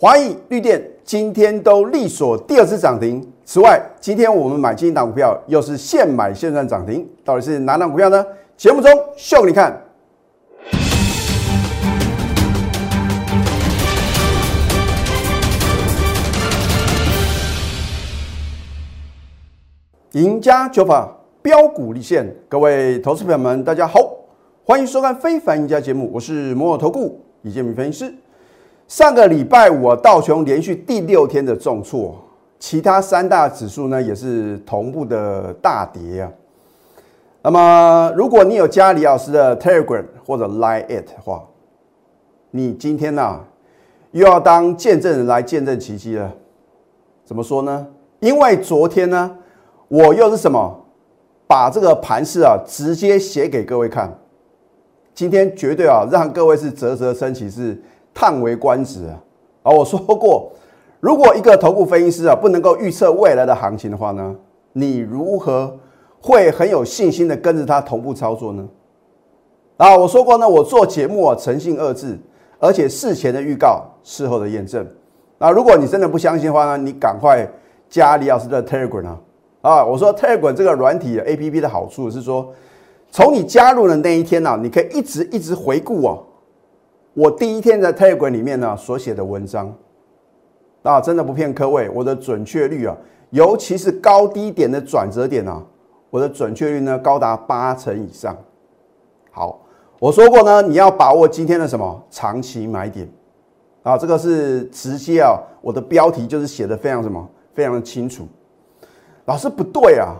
华谊、绿电今天都力所第二次涨停。此外，今天我们买进一档股票，又是现买现赚涨停，到底是哪档股票呢？节目中秀给你看。赢家九法标股立现，各位投资朋友们，大家好，欢迎收看《非凡赢家》节目，我是摩尔投顾李建明分析师。上个礼拜五啊，道琼连续第六天的重挫，其他三大指数呢也是同步的大跌啊。那么，如果你有加李老师的 Telegram 或者 Line It 的话，你今天呢又要当见证人来见证奇迹了。怎么说呢？因为昨天呢。我又是什么？把这个盘势啊，直接写给各位看。今天绝对啊，让各位是啧啧称奇，是叹为观止啊！啊，我说过，如果一个头部分析师啊，不能够预测未来的行情的话呢，你如何会很有信心的跟着他同步操作呢？啊，我说过呢，我做节目啊，诚信二字，而且事前的预告，事后的验证。啊，如果你真的不相信的话呢，你赶快加李老师的 Telegram 啊！啊，我说 Telegram 这个软体 A P P 的好处是说，从你加入的那一天呢，你可以一直一直回顾哦，我第一天在 Telegram 里面呢所写的文章，啊，真的不骗各位，我的准确率啊，尤其是高低点的转折点啊，我的准确率呢高达八成以上。好，我说过呢，你要把握今天的什么长期买点啊，这个是直接啊，我的标题就是写的非常什么，非常的清楚。老师不对啊，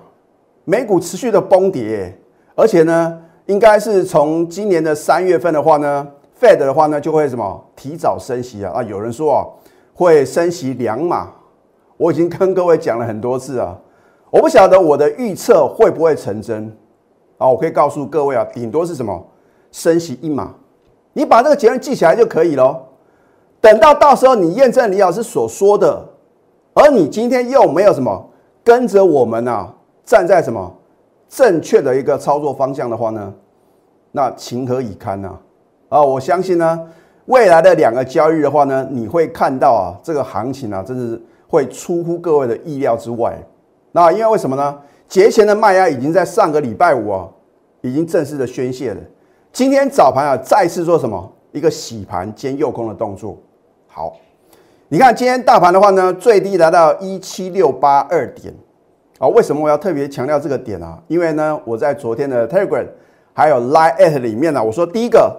美股持续的崩跌，而且呢，应该是从今年的三月份的话呢，Fed 的话呢就会什么提早升息啊。啊，有人说啊会升息两码，我已经跟各位讲了很多次啊，我不晓得我的预测会不会成真。啊，我可以告诉各位啊，顶多是什么升息一码，你把这个结论记起来就可以了，等到到时候你验证李老师所说的，而你今天又没有什么。跟着我们呢，站在什么正确的一个操作方向的话呢，那情何以堪呢？啊，啊我相信呢，未来的两个交易的话呢，你会看到啊，这个行情啊，真是会出乎各位的意料之外。那因为为什么呢？节前的卖压已经在上个礼拜五啊，已经正式的宣泄了。今天早盘啊，再次做什么一个洗盘兼诱空的动作。好。你看今天大盘的话呢，最低来到一七六八二点啊。为什么我要特别强调这个点啊？因为呢，我在昨天的 Telegram 还有 Line at 里面呢，我说第一个，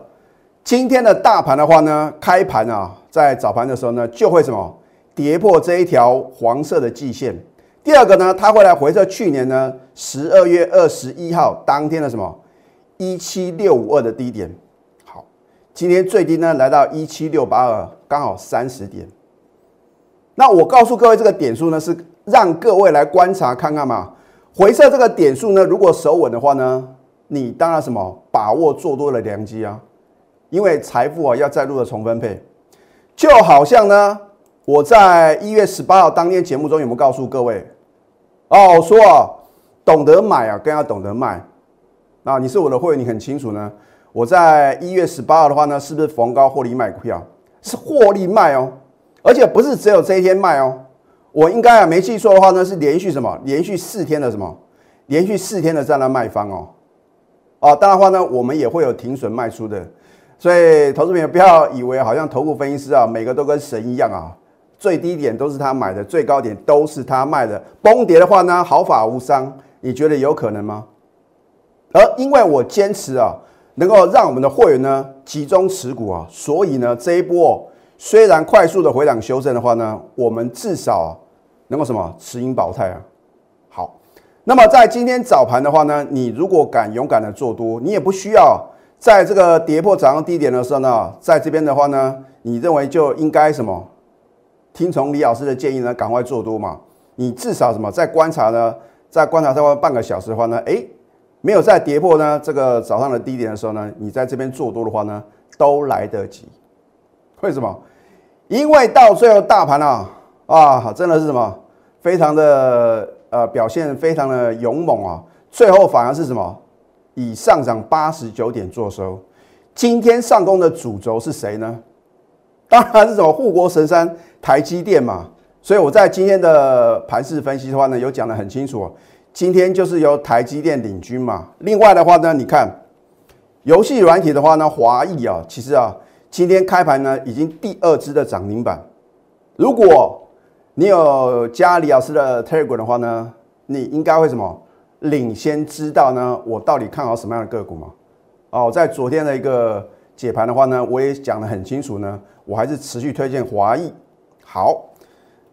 今天的大盘的话呢，开盘啊，在早盘的时候呢，就会什么跌破这一条黄色的季线。第二个呢，它会来回测去年呢十二月二十一号当天的什么一七六五二的低点。好，今天最低呢来到一七六八二，刚好三十点。那我告诉各位，这个点数呢是让各位来观察看看嘛。回撤这个点数呢，如果守稳的话呢，你当然什么把握做多的良机啊。因为财富啊要再度的重分配，就好像呢，我在一月十八号当天节目中有没有告诉各位？哦，说啊，懂得买啊，更要懂得卖。那你是我的会员，你很清楚呢。我在一月十八号的话呢，是不是逢高获利卖股票？是获利卖哦。而且不是只有这一天卖哦，我应该啊没记错的话呢，是连续什么？连续四天的什么？连续四天的在那卖方哦。哦，当然话呢，我们也会有停损卖出的，所以投资朋友不要以为好像头部分析师啊，每个都跟神一样啊，最低点都是他买的，最高点都是他卖的，崩跌的话呢，毫发无伤，你觉得有可能吗？而因为我坚持啊，能够让我们的会员呢集中持股啊，所以呢这一波。虽然快速的回档修正的话呢，我们至少能够什么持盈保泰啊。好，那么在今天早盘的话呢，你如果敢勇敢的做多，你也不需要在这个跌破早上低点的时候呢，在这边的话呢，你认为就应该什么听从李老师的建议呢，赶快做多嘛。你至少什么在观察呢，在观察超半个小时的话呢，诶，没有在跌破呢这个早上的低点的时候呢，你在这边做多的话呢，都来得及。为什么？因为到最后大盘啊啊，真的是什么非常的呃表现非常的勇猛啊，最后反而是什么以上涨八十九点做收。今天上攻的主轴是谁呢？当然是什么护国神山台积电嘛。所以我在今天的盘势分析的话呢，有讲得很清楚。今天就是由台积电领军嘛。另外的话呢，你看游戏软体的话呢，华谊啊，其实啊，今天开盘呢已经第二支的涨停板。如果你有加李老师的 Telegram 的话呢，你应该会什么领先知道呢？我到底看好什么样的个股吗？哦，在昨天的一个解盘的话呢，我也讲得很清楚呢，我还是持续推荐华谊。好。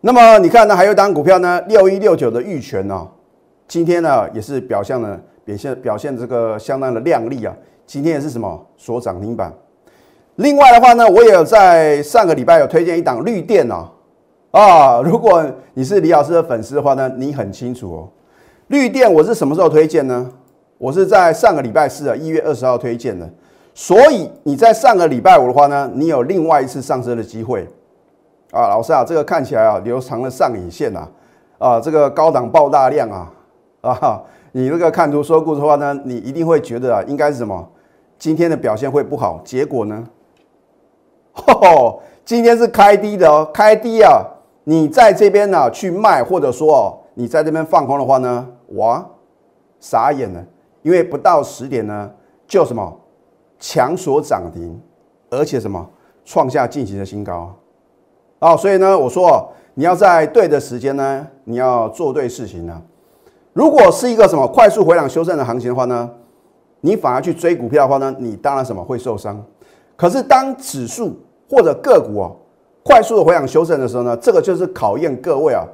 那么你看呢？还有一档股票呢，六一六九的玉泉呢，今天呢也是表现了表现表现这个相当的亮丽啊。今天也是什么所涨停板。另外的话呢，我也有在上个礼拜有推荐一档绿电啊啊。如果你是李老师的粉丝的话呢，你很清楚哦。绿电我是什么时候推荐呢？我是在上个礼拜四啊，一月二十号推荐的。所以你在上个礼拜五的话呢，你有另外一次上升的机会。啊，老师啊，这个看起来啊，留长了上影线呐，啊，这个高档爆大量啊，啊，你这个看图说故事的话呢，你一定会觉得啊，应该是什么？今天的表现会不好，结果呢？哦，今天是开低的哦，开低啊，你在这边呢去卖，或者说哦，你在这边放空的话呢，哇，傻眼了，因为不到十点呢，就什么强锁涨停，而且什么创下近期的新高。哦，所以呢，我说你要在对的时间呢，你要做对事情呢。如果是一个什么快速回档修正的行情的话呢，你反而去追股票的话呢，你当然什么会受伤。可是当指数或者个股哦快速的回档修正的时候呢，这个就是考验各位啊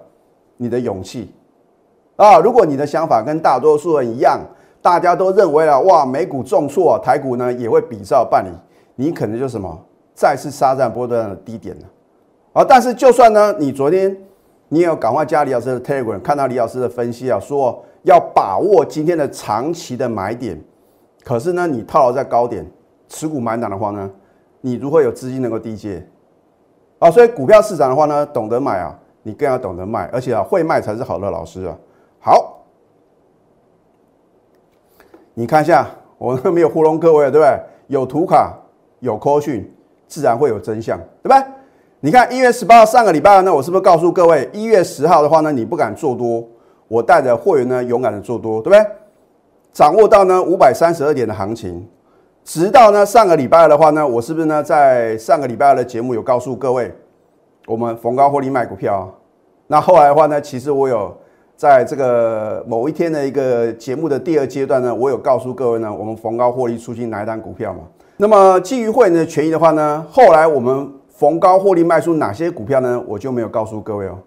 你的勇气啊。如果你的想法跟大多数人一样，大家都认为啊哇美股重挫，台股呢也会比照办理，你可能就什么再次杀在波段的低点了。啊，但是就算呢，你昨天你也有赶快加李老师的 Telegram，看到李老师的分析啊，说要把握今天的长期的买点，可是呢，你套牢在高点，持股满档的话呢，你如何有资金能够低接？啊，所以股票市场的话呢，懂得买啊，你更要懂得卖，而且啊，会卖才是好的老师啊。好，你看一下，我没有糊弄各位，对不对？有图卡，有扣讯，自然会有真相，对不对？你看一月十八号上个礼拜呢，我是不是告诉各位，一月十号的话呢，你不敢做多，我带着会员呢勇敢的做多，对不对？掌握到呢五百三十二点的行情，直到呢上个礼拜的话呢，我是不是呢在上个礼拜的节目有告诉各位，我们逢高获利卖股票？那后来的话呢，其实我有在这个某一天的一个节目的第二阶段呢，我有告诉各位呢，我们逢高获利出清哪一单股票嘛？那么基于会员的权益的话呢，后来我们。逢高获利卖出哪些股票呢？我就没有告诉各位哦，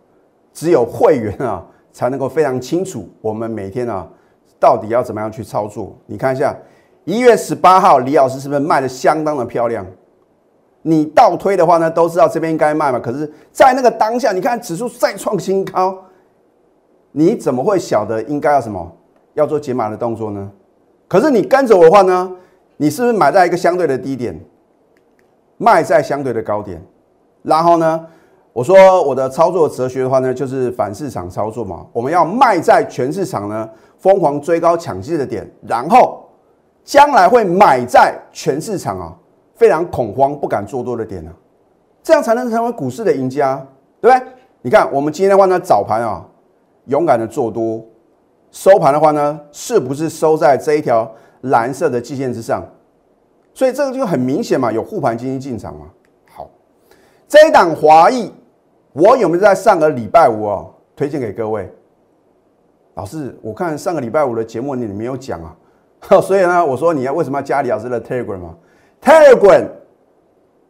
只有会员啊才能够非常清楚我们每天啊到底要怎么样去操作。你看一下，一月十八号李老师是不是卖的相当的漂亮？你倒推的话呢，都知道这边应该卖嘛。可是，在那个当下，你看指数再创新高，你怎么会晓得应该要什么要做解码的动作呢？可是你跟着我的话呢，你是不是买在一个相对的低点？卖在相对的高点，然后呢，我说我的操作哲学的话呢，就是反市场操作嘛。我们要卖在全市场呢疯狂追高抢进的点，然后将来会买在全市场啊非常恐慌不敢做多的点呢，这样才能成为股市的赢家，对不对？你看我们今天的话呢，早盘啊勇敢的做多，收盘的话呢，是不是收在这一条蓝色的季线之上？所以这个就很明显嘛，有护盘基金进场嘛。好，这一档华裔，我有没有在上个礼拜五啊推荐给各位？老师，我看上个礼拜五的节目你没有讲啊，所以呢，我说你要为什么要加李老师的 Telegram 嘛？Telegram，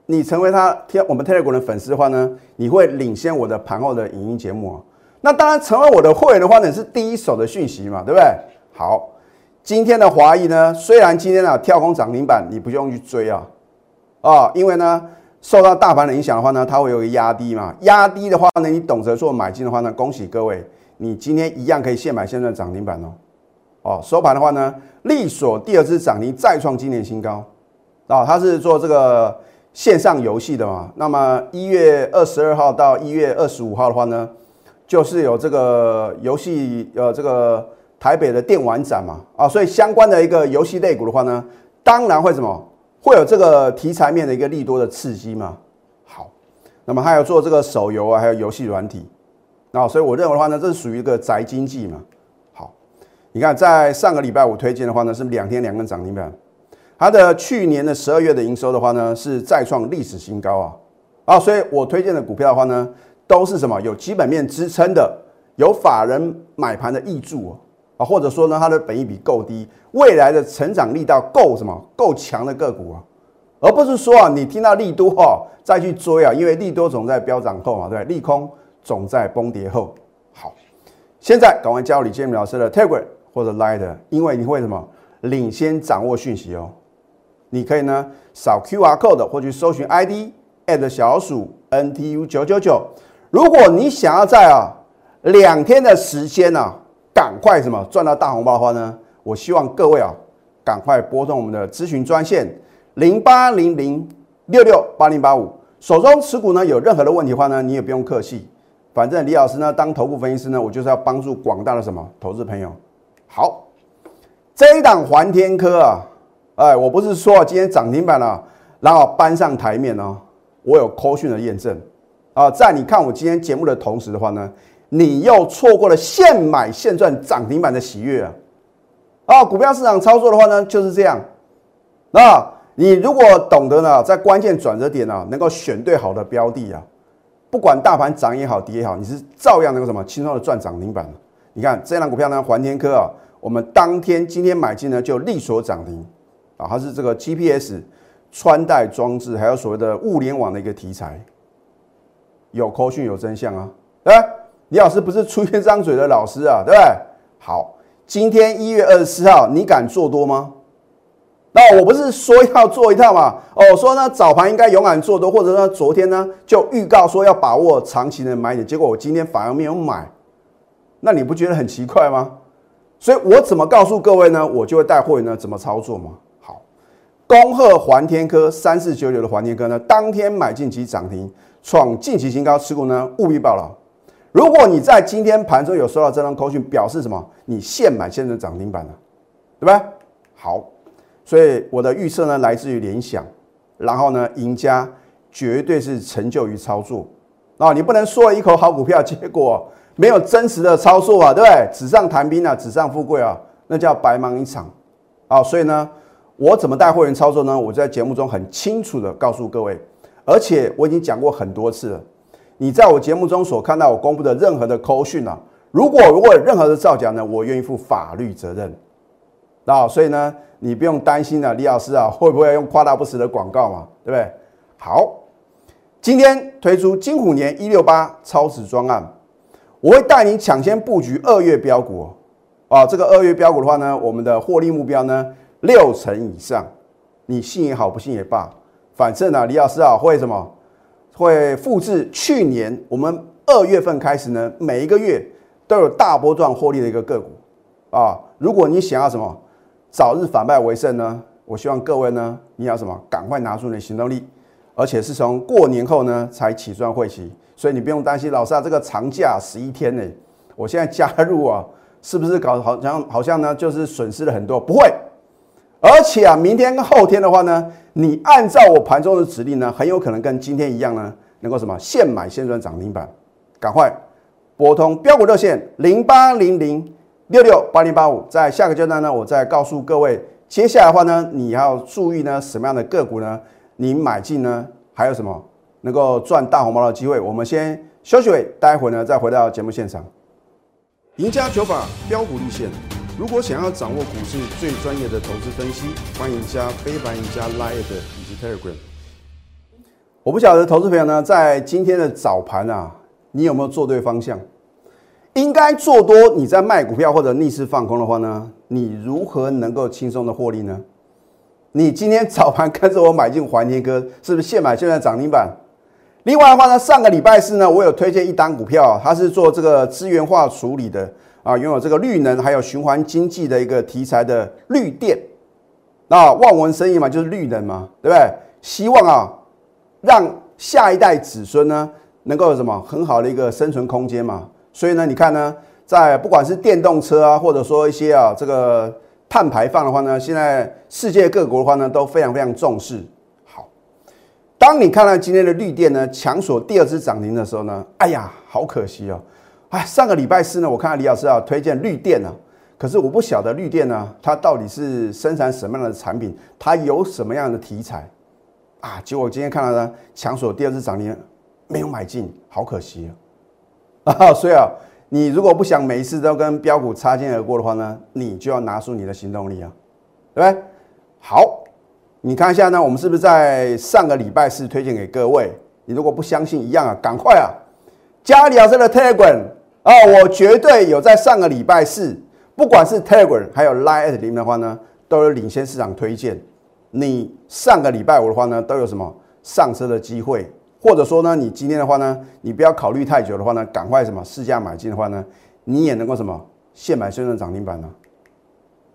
你成为他贴我们 Telegram 的粉丝的话呢，你会领先我的盘后的影音节目啊。那当然，成为我的会员的话呢，是第一手的讯息嘛，对不对？好。今天的华谊呢，虽然今天啊跳空涨停板，你不用去追啊，啊，因为呢受到大盘的影响的话呢，它会有个压低嘛，压低的话呢，你懂得做买进的话呢，恭喜各位，你今天一样可以现买现赚涨停板哦，哦，收盘的话呢，利索第二次涨停再创今年新高，啊，它是做这个线上游戏的嘛，那么一月二十二号到一月二十五号的话呢，就是有这个游戏呃这个。台北的电玩展嘛，啊，所以相关的一个游戏类股的话呢，当然会什么，会有这个题材面的一个利多的刺激嘛。好，那么还有做这个手游啊，还有游戏软体，那所以我认为的话呢，这是属于一个宅经济嘛。好，你看在上个礼拜五推荐的话呢，是两天两根涨停板，它的去年的十二月的营收的话呢，是再创历史新高啊啊，所以我推荐的股票的话呢，都是什么有基本面支撑的，有法人买盘的益助啊，或者说呢，它的本益比够低，未来的成长力道够什么够强的个股啊。而不是说啊，你听到利多哈再去追啊，因为利多总在飙涨后嘛，对利空总在崩跌后。好，现在赶快加入李建明老师的 Telegram 或者 Line，因为你会什么领先掌握讯息哦。你可以呢扫 QR code 或去搜寻 ID at 小鼠 NTU 九九九。如果你想要在啊两天的时间呢，赶快什么赚到大红包的话呢，我希望各位啊赶快拨通我们的咨询专线。零八零零六六八零八五，手中持股呢有任何的问题的话呢，你也不用客气，反正李老师呢当头部分析师呢，我就是要帮助广大的什么投资朋友。好，这一档环天科啊，哎，我不是说今天涨停板了，然后搬上台面哦，我有扣讯的验证啊，在你看我今天节目的同时的话呢，你又错过了现买现赚涨停板的喜悦啊！啊，股票市场操作的话呢就是这样，那。你如果懂得呢，在关键转折点呢，能够选对好的标的啊，不管大盘涨也好，跌也好，你是照样能够什么轻松的赚涨停板。你看这档股票呢，环天科啊，我们当天今天买进呢就力所涨停啊，它是这个 GPS 穿戴装置，还有所谓的物联网的一个题材，有口讯有真相啊，对李老师不是出一张嘴的老师啊，对不对？好，今天一月二十四号，你敢做多吗？那我不是说要做一套嘛？哦，说呢早盘应该勇敢做多，或者呢昨天呢就预告说要把握长期的买点，结果我今天反而没有买，那你不觉得很奇怪吗？所以我怎么告诉各位呢？我就会带货呢怎么操作嘛。好，恭贺环天科三四九九的环天科呢，当天买进即涨停，创近期新高，持股呢务必报了。如果你在今天盘中有收到这张口讯，表示什么？你现买现在涨停板了，对吧？好。所以我的预测呢，来自于联想，然后呢，赢家绝对是成就于操作啊！你不能说一口好股票，结果没有真实的操作啊，对不对？纸上谈兵啊，纸上富贵啊，那叫白忙一场啊！所以呢，我怎么带会员操作呢？我在节目中很清楚的告诉各位，而且我已经讲过很多次了。你在我节目中所看到我公布的任何的扣讯啊，如果如果有任何的造假呢，我愿意负法律责任啊！所以呢。你不用担心了，李老师啊，会不会用夸大不实的广告嘛？对不对？好，今天推出金虎年一六八超值专案，我会带你抢先布局二月标股啊。这个二月标股的话呢，我们的获利目标呢六成以上，你信也好，不信也罢，反正呢，李老师啊会什么？会复制去年我们二月份开始呢，每一个月都有大波段获利的一个个股啊。如果你想要什么？早日反败为胜呢？我希望各位呢，你要什么？赶快拿出你的行动力，而且是从过年后呢才起算会期，所以你不用担心。老师啊，这个长假十一天呢，我现在加入啊，是不是搞好像好像呢就是损失了很多？不会，而且啊，明天跟后天的话呢，你按照我盘中的指令呢，很有可能跟今天一样呢，能够什么现买现赚涨停板，赶快拨通标股热线零八零零。六六八零八五，在下个阶段呢，我再告诉各位，接下来的话呢，你要注意呢，什么样的个股呢？你买进呢，还有什么能够赚大红包的机会？我们先休息会，待会呢再回到节目现场。赢家九法标股立线，如果想要掌握股市最专业的投资分析，欢迎加非凡、赢家 Line 以及 Telegram。我不晓得投资朋友呢，在今天的早盘啊，你有没有做对方向？应该做多，你在卖股票或者逆势放空的话呢，你如何能够轻松的获利呢？你今天早盘跟着我买进环天哥，是不是现买现在涨停板？另外的话呢，上个礼拜四呢，我有推荐一单股票，它是做这个资源化处理的啊，拥有这个绿能还有循环经济的一个题材的绿电。那望文生义嘛，就是绿能嘛，对不对？希望啊，让下一代子孙呢，能够有什么很好的一个生存空间嘛。所以呢，你看呢，在不管是电动车啊，或者说一些啊这个碳排放的话呢，现在世界各国的话呢都非常非常重视。好，当你看到今天的绿电呢强锁第二只涨停的时候呢，哎呀，好可惜哦！哎，上个礼拜四呢，我看到李老师啊推荐绿电呢，可是我不晓得绿电呢，它到底是生产什么样的产品，它有什么样的题材啊？结果今天看到呢强锁第二次涨停，没有买进，好可惜啊！啊，所以啊，你如果不想每一次都跟标股擦肩而过的话呢，你就要拿出你的行动力啊，对不对？好。你看一下呢，我们是不是在上个礼拜四推荐给各位？你如果不相信，一样啊，赶快啊，加李老师的推滚啊，我绝对有在上个礼拜四，不管是 Telegram 还有 Line 零的话呢，都有领先市场推荐。你上个礼拜五的话呢，都有什么上车的机会？或者说呢，你今天的话呢，你不要考虑太久的话呢，赶快什么试驾买进的话呢，你也能够什么现买现赚涨停板呢？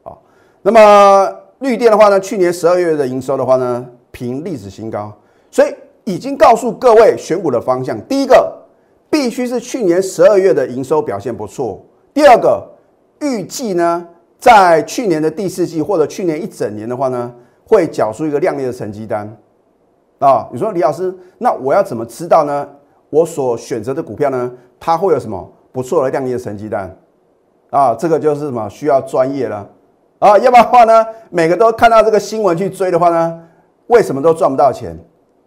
好，那么。绿电的话呢，去年十二月的营收的话呢，平历史新高，所以已经告诉各位选股的方向。第一个，必须是去年十二月的营收表现不错；第二个，预计呢，在去年的第四季或者去年一整年的话呢，会缴出一个亮丽的成绩单。啊，你说李老师，那我要怎么知道呢？我所选择的股票呢，它会有什么不错的亮丽的成绩单？啊，这个就是什么需要专业了。啊，要不然的话呢，每个都看到这个新闻去追的话呢，为什么都赚不到钱？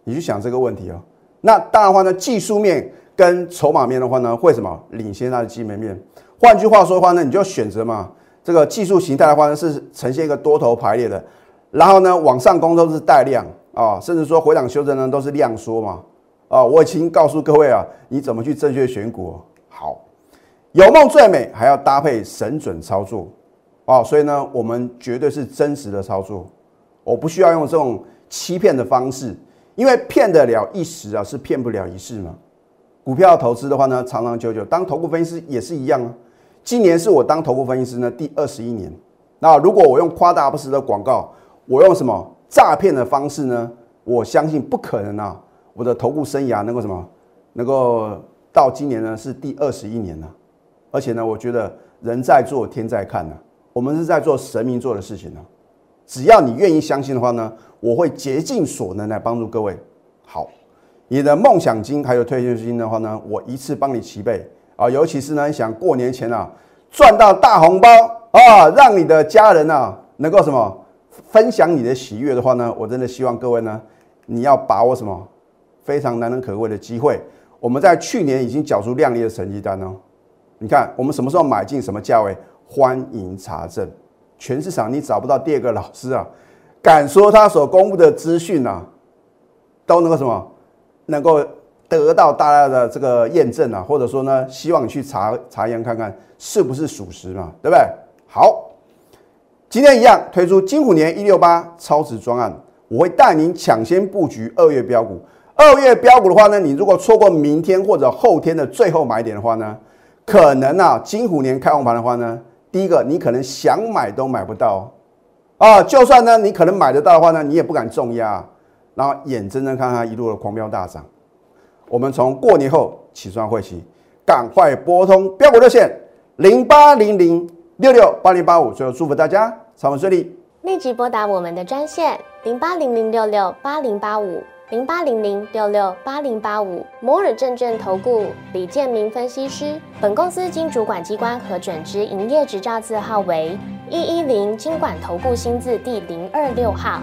你去想这个问题哦。那当然话呢，技术面跟筹码面的话呢，会什么领先它的基本面？换句话说的话呢，你就选择嘛，这个技术形态的话呢，是呈现一个多头排列的，然后呢，往上攻都是带量啊，甚至说回档修正呢都是量缩嘛。啊，我已经告诉各位啊，你怎么去正确选股？好，有梦最美，还要搭配神准操作。啊，所以呢，我们绝对是真实的操作，我不需要用这种欺骗的方式，因为骗得了一时啊，是骗不了一世嘛。股票投资的话呢，长长久久，当投顾分析师也是一样啊。今年是我当投顾分析师呢第二十一年，那如果我用夸大不实的广告，我用什么诈骗的方式呢？我相信不可能啊，我的投顾生涯能够什么，能够到今年呢是第二十一年了，而且呢，我觉得人在做天在看呢。我们是在做神明做的事情呢，只要你愿意相信的话呢，我会竭尽所能来帮助各位。好，你的梦想金还有退休金的话呢，我一次帮你齐备啊！尤其是呢，想过年前啊赚到大红包啊，让你的家人啊能够什么分享你的喜悦的话呢，我真的希望各位呢，你要把握什么非常难能可贵的机会。我们在去年已经缴出亮丽的成绩单哦。你看我们什么时候买进，什么价位？欢迎查证，全市场你找不到第二个老师啊，敢说他所公布的资讯啊，都能够什么，能够得到大家的这个验证啊，或者说呢，希望你去查查验看看是不是属实嘛，对不对？好，今天一样推出金虎年一六八超值专案，我会带您抢先布局二月标股。二月标股的话呢，你如果错过明天或者后天的最后买点的话呢，可能啊，金虎年开红盘的话呢。第一个，你可能想买都买不到，啊，就算呢你可能买得到的话呢，你也不敢重压，然后眼睁睁看它一路的狂飙大涨。我们从过年后起算会期，赶快拨通标股热线零八零零六六八零八五，最后祝福大家操盘顺利，立即拨打我们的专线零八零零六六八零八五。零八零零六六八零八五摩尔证券投顾李建明分析师，本公司经主管机关核准之营业执照字号为一一零金管投顾新字第零二六号。